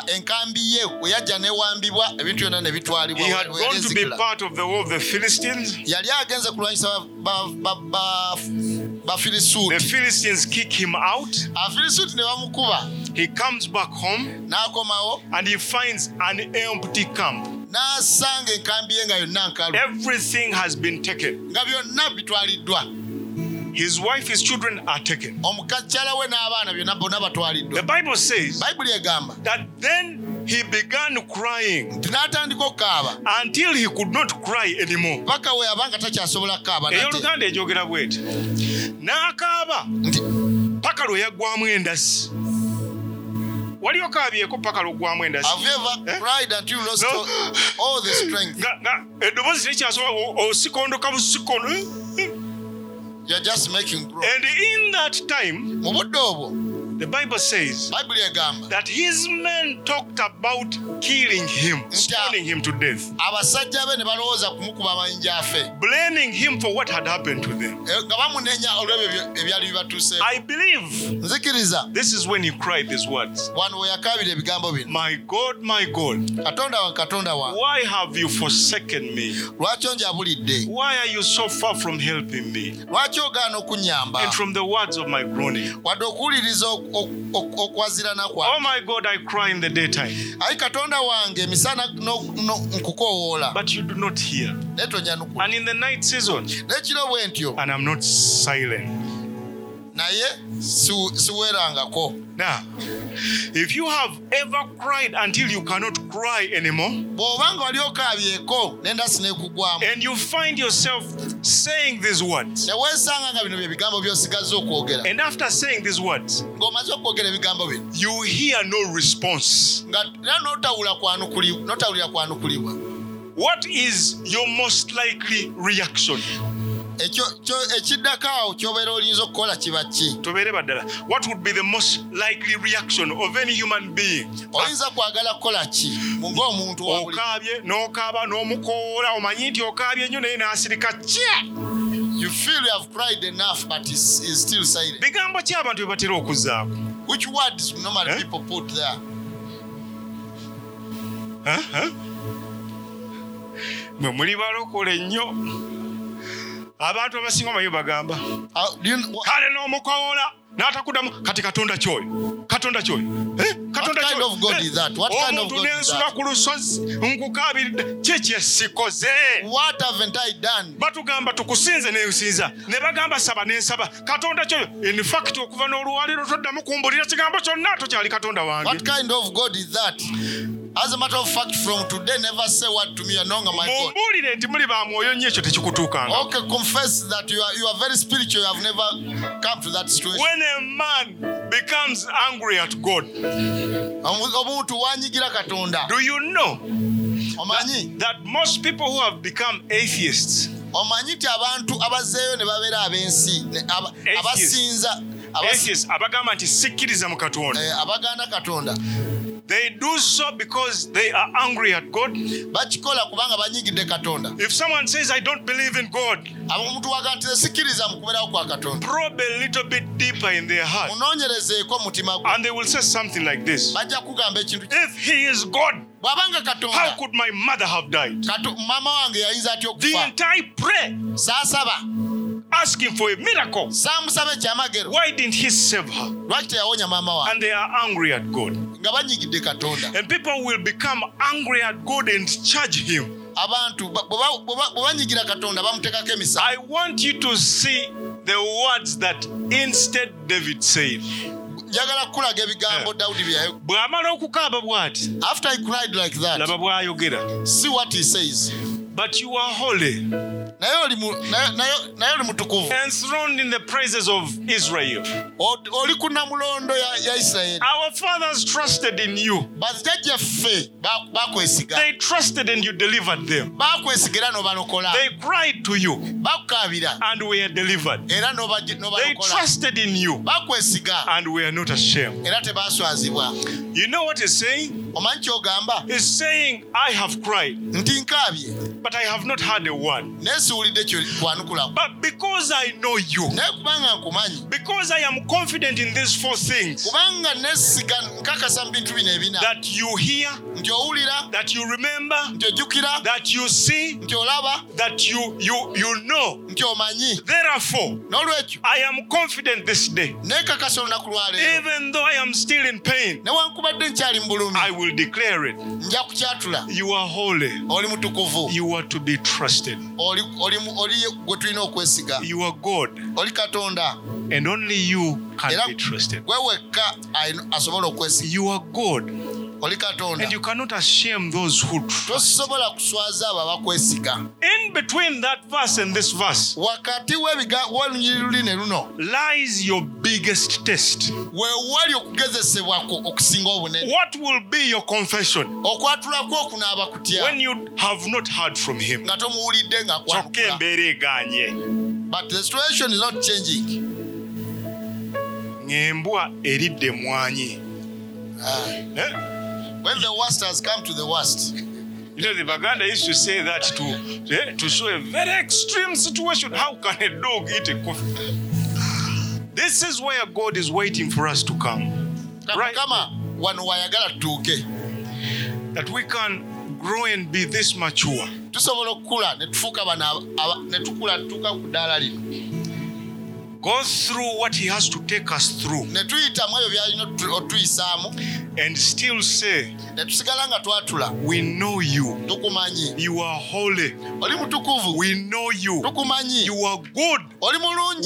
enkambi ye we yajja newambibwa ebintu byonna ne bitwalibwa yali agenze kulwanyisa bafirisuuti ne bamukuba. He comes back home and he finds an empty camp. n'asanga enkambi ye nga yonna nkalu. Everything has been taken. nga byonna bitwaliddwa His wife, his children are taken. omukakyala we n'abaana byonna bonna The batwaliddwa Bible says bayibuli egamba that then he began crying n'atandika okukaaba. until he could not cry anymore. paka we yaba nga takyasobola kukaaba eyoluganda egyogera bweti. N'akaaba. Paka lwe yaggwamu endasi. Wali okaabyeko paka lweggwamu endasi? Ever Eh? the o- osikondoka busikondo you're just making grow and in that time mu budde obwo the bible says that his men talked about killing him stoning him to death. abasajja be ne balowooza kumukuba amayinja afe. Blaming him for what had happened to them. Eh, nga bamunenya olw'ebyo ebyo- ebyali bibatuuseeko i believe this is when he cried these words. Wano we yakaabira ebigambo bino. My god my god katonda wange katonda wange why have you forsaken me? Why are you so far from helping me? lwaki ogaana okunyamba And from the words of my groaning. Oh my God, I cry in the daytime, ayi katonda wange emisana nkukoowoola but you do not hear. And in the night season, n'ekiro bwe ntyo and I'm not silent. Naye si- siweerangako Now, if you have ever cried until you cannot cry anymore, bw'oba nga wali okaabyeko n'endasi n'ekugwamu and you find yourself saying these words, ne weesanga nga bino bye bigambo by'osigaza okwogera. and after saying these words, ng'omaze okwogera ebigambo bino you hear no response, nga era n'otawulira kwanukulibwa what is your most likely reaction? Ekiddako awo ky'obeera oyinza okukola kiba ki Tobeere baddala. What would be the most likely reaction of any human being? oyinza kwagala kukola ki mu ng'omuntu okaabye n'okaaba n'omukoola omanyi nti okaabye ennyo naye n'asirika kya you feel you have cried enough but is, is still silent bigambo ki abantu bye batera okuzzaako which words normally Eh? people put there Huh? Huh? mwe muli balokole nnyo abantu abasinga omanyi bagamba kale n'omukowola n'atakuddamu kati katonda kyoyo katonda kyoyo eh, omuntu nensula ku lusozi nkukabiridde kyekyesikoze batugamba tukusinze nensinza ne bagamba saba nensaba. Katonda kyoyo infact okuva n'olwaliro toddamu kumbulira kigambo kyonna tokyali katonda wange. That as a matter of fact from today never say what to me longer my God mumbuulire nti muli ba mwoyo nnyo ekyo tekikutuukanga. Okay confess that you are, you are very spiritual. You have never come to that situation. When a man becomes angry at god Omu- omuntu wanyigira katonda. do you know omanyi? that most people who have become atheists omanyi nti abantu abazeeyo ne babeera ab'ensi abasinza abagamba nti sikkiriza mu katonda. Eh, abagaana katonda. They do so because they are angry at god. If someone says i don't believe in god probe a little bit deeper in their heart. And they will say something like this. If he is god bw'abanga how katonda could my mother have mama i asking for a miracle. Saamusaba ekyamagero. Why didn't he save her? Lwaki teyawonya maama wange and they are angry at god. Nga banyigidde katonda. And people will become angry at god and charge him. Abantu ba- bwe ba- bwe ba- bwe banyigira katonda bamuteekako emisango. I want you to see the words that instead david said. Njagala kukulaga ebigambo dawudi byayo bw'amala okukaaba bw'ati after he cried like that laba bw'ayogera. see what he says But you are holy, enthroned in the praises of Israel. Oli ku namulondo ya, ya Our fathers trusted in you. bajjajjaffe ba- bakwesiga They trusted and you delivered them. They cried to you And we are delivered. They trusted in you and were not ashamed. You know what he's saying? He's saying, I have cried, but I have not heard a word. naye siwulidde kyanukulako But because I know you, naye kubanga nkumanyi. because I am confident in these four things kubanga nesiga nkakasa mu bintu bino ebina. that you hear, that you remember, that you see, that you you you know. Therefore, I am confident this day, neekakasa olunaku lwaleero even though I am still in pain, newankubadde nkyali mu bulumi. I will declare it. You are holy. You are to be trusted. oli oli mu- oli gwe tulina okwesiga You are God, and only you can be trusted. gwe wekka ayina- asobola okwesiga You are God, oli katonda tosobola kuswaza abo abakwesiga. Wakati w'olunyi lulune luno weewali okugezesebwako okusinga obunene. Okwatulako okunaaba kutya? Nga tomuwulidde nga kyokka embeera eganye. But the situation is not changing. Ng'embwa eridde emwanyi ah. When the worst has come to the worst You know, the Baganda used to say that to, eh, to show a very extreme situation. How can a dog eat a coffee? This is where God is waiting for us to come. Right. That we can grow and be this mature. Go through what He has to take us through ne tuyitamu ebyo byalina otu- otuyisaamu and still say, ne tusigala nga twatula We know you. tukumanyi You are holy. oli mutukuvu We know you. tukumanyi You are good. oli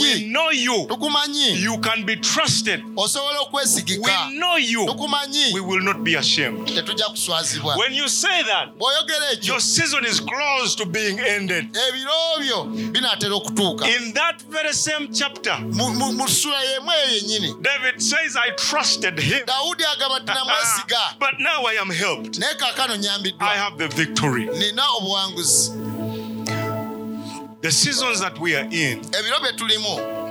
We know you. tukumanyi You can be trusted. osobola okwesigika We know you. tukumanyi We will not be ashamed. tetujja kuswazibwa When you say that, bw'oyogera ekyo your season is close to being ended. ebiro byo binaatera okutuuka In that very same chapter, mu mu- mu ssula y'emu eyo yennyini David says, I trusted him. dawudi agamba ati namwesiga but now I am helped. naye kaakano I nyambiddwa have the victory. nina obuwanguzi The seasons that we are in ebiro bye tulimu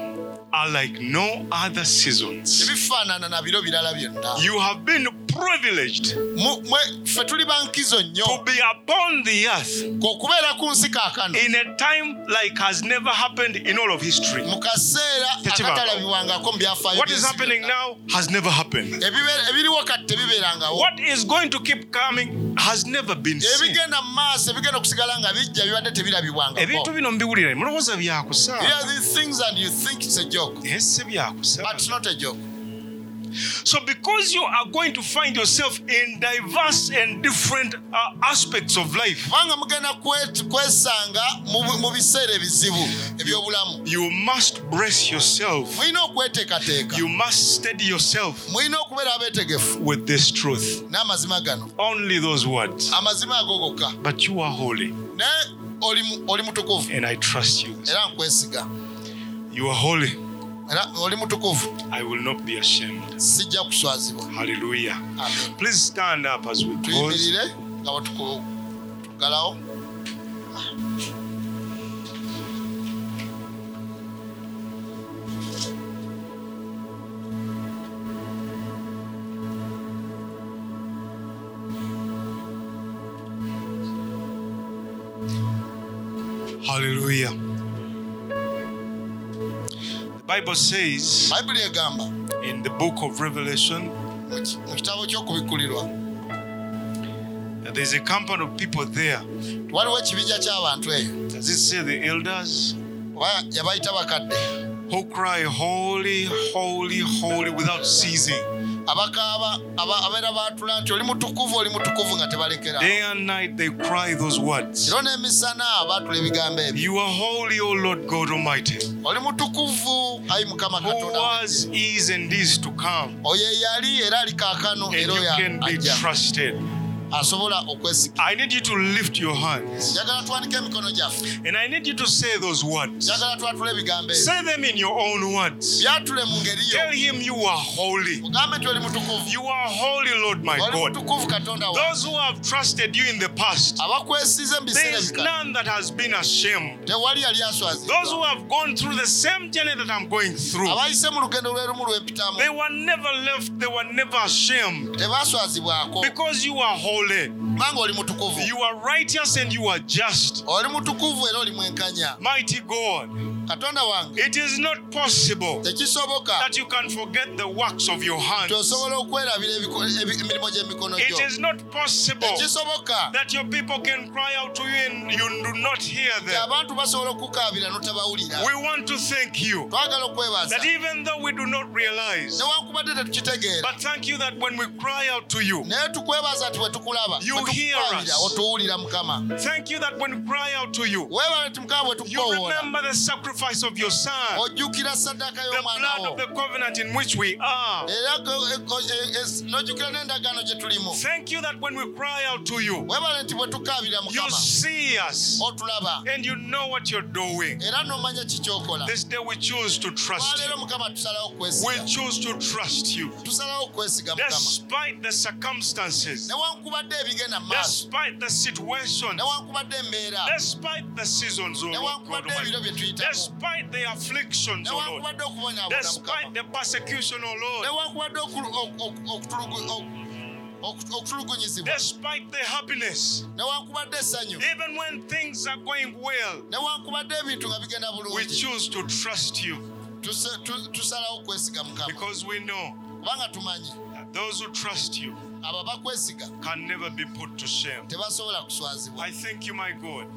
are like no other seasons. tebifaanana na biro birala byonna You have been privileged Mu- mwe- ffe tuli bankizo nnyo to be upon the earth okubeera ku nsi kaakano in a time like has never happened in all of history. mu kaseera Tekibaako. akatalabibwangako mu byafaayo What is by'ensi happening byonna. now has never happened. Ebibe- ebiriwo kati tebibeerangawo What is going to keep coming has never been seen. ebigenda mu maaso ebigenda okusigala nga bijja bibadde tebirabibwangako ebintu bino mbiwulira mulowooza byakusa hear these things and you think it's a joke. Byakusa but it's not a joke. So because you are going to find yourself in diverse and different uh, aspects of life kubanga mugenda kwe- kwesanga mu bu- mu biseera ebizibu ebyobulamu. you must brace yourself. You must steady yourself mulina okubeera abeetegefu. with this truth. Only those words. Amazima ago gokka but you are holy. Naye oli mu- oli mutukuvu. And i trust you. You are holy era oli mutukuvu i will not be ashamed. Sijja kuswazibwa. Hallelujah. Amen. please stand up as we close. tuyimirire nga bwe tukugalawo bible says in the book of revelation that there's a company of people there. Does it say the elders? Who cry holy holy holy without ceasing abakaaba aba- abeera baatula nti oli mutukuvu oli mutukuvu nga tebalekera. Day and night they cry those words. N'emisana baatula ebigambo ebyo. You are holy o lord god almighty. Oli mutukuvu ayi mukama who katonda. was is and is to come. Oyo eyali era ali kaakano and era you oyo can be ajja. trusted. asobola okwesiga I need you to lift your hands njagala twanike emikono gyaffe and I need you to say those words. njagala twatule ebigambo Say them in your own words. byatule mu ngeri yo Tell him you are holy. mugambe nti oli mutukuvu You are holy, Lord my God. mutukuvu katonda wa Those who have trusted you in the past, there is none that has been ashamed. Those who have gone through the same journey that I'm going through, abayise mu lugendo lwe lwempitamu they were never left, they were never ashamed because you are holy. Kubanga oli mutukuvu. You are righteous and you are just. oli mutukuvu era oli mwenkanya. Mighty God, katonda wange it is not possible tekisoboka that you can forget the works of your hands. tosobola okwerabira emirimu gy'emikono gyo is not possible tekisoboka that your people can cry out to you and you do not hear them. abantu basobola okukaabira notabawulira We want to thank you twagala okwebaza that even though we do not realize, newankubadde tetukitegeera but thank you that when we cry out to you, naye tukwebaza nti wetukulaba You hear us. otuwulira mukama thank you that when we cry out to you, weebale nti mukama bwe you remember the sacrifice of your son, the blood of the covenant in which we are. era go- go- n'ojjukira n'endagaano gye tulimu Thank you that when we cry out to you, weebale nti bwe tukaabira you see us and you know what you're doing. era n'omanya kikyokola This day we choose to trust you. We choose to trust you. tusalawo kwesiga mukama. Despite the circumstances, newankubadde ebigenda mu despite the situation, despite the seasons, oh Lord God newankubadde ebiro Almighty, bye tuyitamu despite the afflictions, oh Lord, despite the persecution, oh Lord, despite the happiness, even when things are going well, we choose to trust you. Because we know that those who trust you can never be put to shame. I thank you, my God,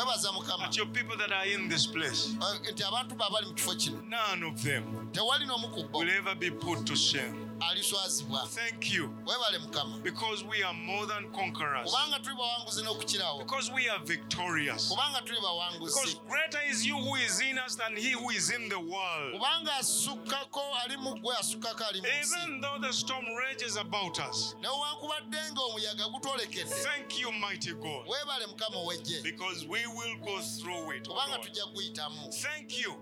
webaza mukama. That your people that are in this place, nti abantu be abali mu kifo kino. none of them tewali n'omu ku bo. will ever be put to shame. Aliswazibwa Thank you. Webale mukama. Because we are more than conquerors, kubanga tuli bawanguzi n'okukirawo because we are victorious, kubanga tuli because greater is you who is in us than he who is in the world. kubanga asukkako ali mu gwe asukkako ali mu Even though the storm rages about us, newankubadde ng'omuyaga gutwolekedde thank you, mighty God, weebale mukama ow'eggye. Because we will go through it. kubanga tujja kuyitamu. Thank you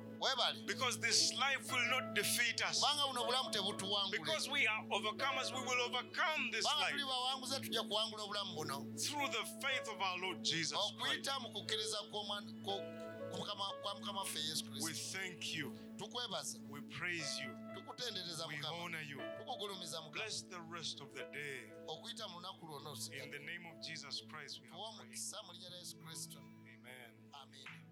because this life will not defeat us. kubanga buno obulamu tebutuwangule. Because we are overcomers, we will overcome this life. tuli bawanguze tujja kuwangula obulamu buno. Through the faith of our Lord Jesus Christ. okuyita mu kukkiriza kw'omwana- kwo- ku Mukama- kwa mukama waffe yesu We thank you, tukwebaza we praise you, tukutendereza we honor you. Bless the rest of the day. mu lunaku lwonna In the name of Jesus Christ, we tuwa have prayed. omukisa mu linnya lya yesu kristo. Amen. amiina